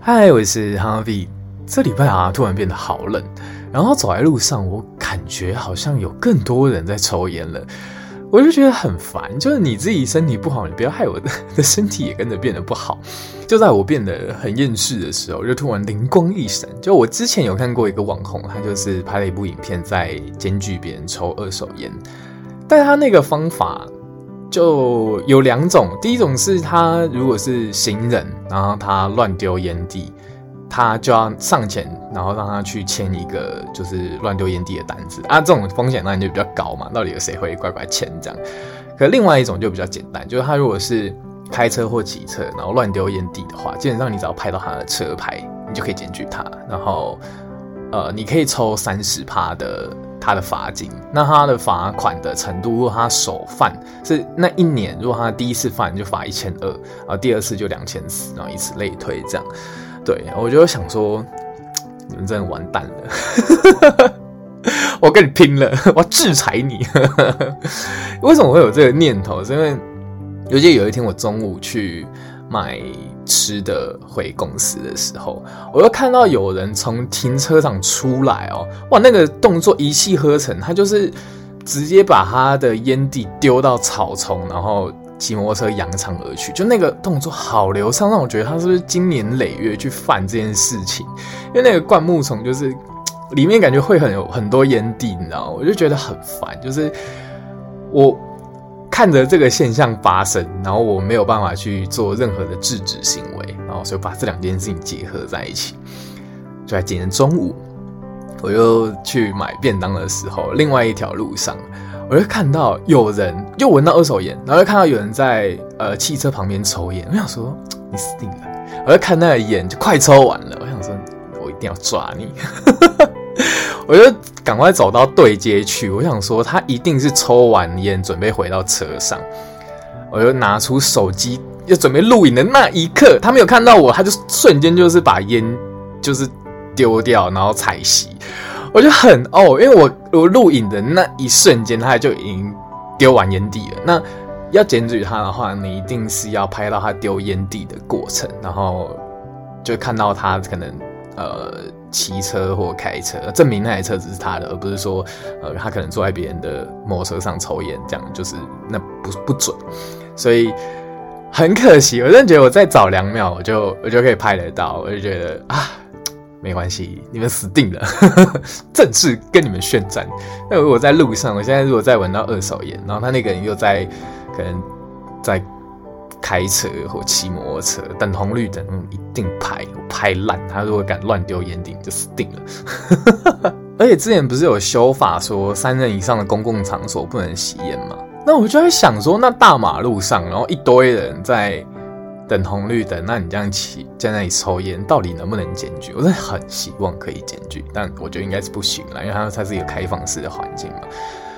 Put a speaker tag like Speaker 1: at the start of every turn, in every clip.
Speaker 1: 嗨，我是 Harvie。这礼拜啊，突然变得好冷，然后走在路上，我感觉好像有更多人在抽烟了，我就觉得很烦。就是你自己身体不好，你不要害我的的身体也跟着变得不好。就在我变得很厌世的时候，就突然灵光一闪。就我之前有看过一个网红，他就是拍了一部影片，在检举别人抽二手烟，但他那个方法。就有两种，第一种是他如果是行人，然后他乱丢烟蒂，他就要上前，然后让他去签一个就是乱丢烟蒂的单子啊。这种风险当然就比较高嘛，到底有谁会乖乖签这样？可另外一种就比较简单，就是他如果是开车或骑车，然后乱丢烟蒂的话，基本上你只要拍到他的车牌，你就可以检举他，然后呃，你可以抽三十趴的。他的罚金，那他的罚款的程度，如果他首犯是那一年，如果他第一次犯就罚一千二，然后第二次就两千四，然后以此类推，这样。对，我就想说，你们真的完蛋了，我跟你拼了，我要制裁你。为什么会有这个念头？是因为，尤其有一天我中午去。买吃的回公司的时候，我又看到有人从停车场出来哦，哇，那个动作一气呵成，他就是直接把他的烟蒂丢到草丛，然后骑摩托车扬长而去，就那个动作好流畅，让我觉得他是不是经年累月去犯这件事情？因为那个灌木丛就是里面感觉会很有很多烟蒂，你知道吗？我就觉得很烦，就是我。看着这个现象发生，然后我没有办法去做任何的制止行为，然后所以把这两件事情结合在一起。就在今天中午，我又去买便当的时候，另外一条路上，我就看到有人又闻到二手烟，然后又看到有人在呃汽车旁边抽烟。我想说你死定了！我就看那个烟就快抽完了，我想说我一定要抓你。我就赶快走到对街去，我想说他一定是抽完烟准备回到车上，我就拿出手机要准备录影的那一刻，他没有看到我，他就瞬间就是把烟就是丢掉，然后踩熄，我就很哦，因为我我录影的那一瞬间，他就已经丢完烟蒂了。那要检举他的话，你一定是要拍到他丢烟蒂的过程，然后就看到他可能呃。骑车或开车，证明那台车子是他的，而不是说，呃，他可能坐在别人的摩托车上抽烟，这样就是那不不准。所以很可惜，我真的觉得我再早两秒，我就我就可以拍得到，我就觉得啊，没关系，你们死定了，正式跟你们宣战。那如果在路上，我现在如果再闻到二手烟，然后他那个人又在可能在。开车或骑摩托车，等红绿灯一定拍，拍烂。他如果敢乱丢烟蒂，就死定了。而且之前不是有修法说三人以上的公共场所不能吸烟吗？那我就在想说，那大马路上，然后一堆人在等红绿灯，那你这样骑在那里抽烟，到底能不能检举？我真的很希望可以检举，但我觉得应该是不行了，因为它它是一个开放式的环境嘛。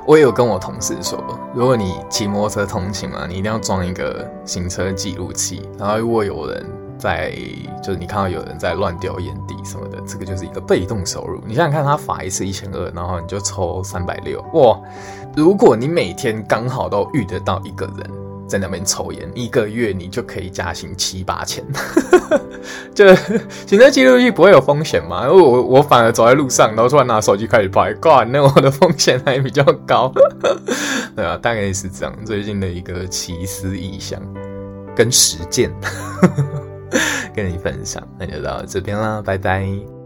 Speaker 1: 我也有跟我同事说，如果你骑摩托车通勤嘛，你一定要装一个行车记录器。然后如果有人在，就是你看到有人在乱掉烟蒂什么的，这个就是一个被动收入。你想想看，他罚一次一千二，然后你就抽三百六，哇！如果你每天刚好都遇得到一个人。在那边抽烟，一个月你就可以加薪七八千，就行车记录器不会有风险吗？因为我我反而走在路上，然后突然拿手机开始拍，挂，那我的风险还比较高，对啊，大概是这样。最近的一个奇思异想跟实践，跟你分享，那就到这边啦，拜拜。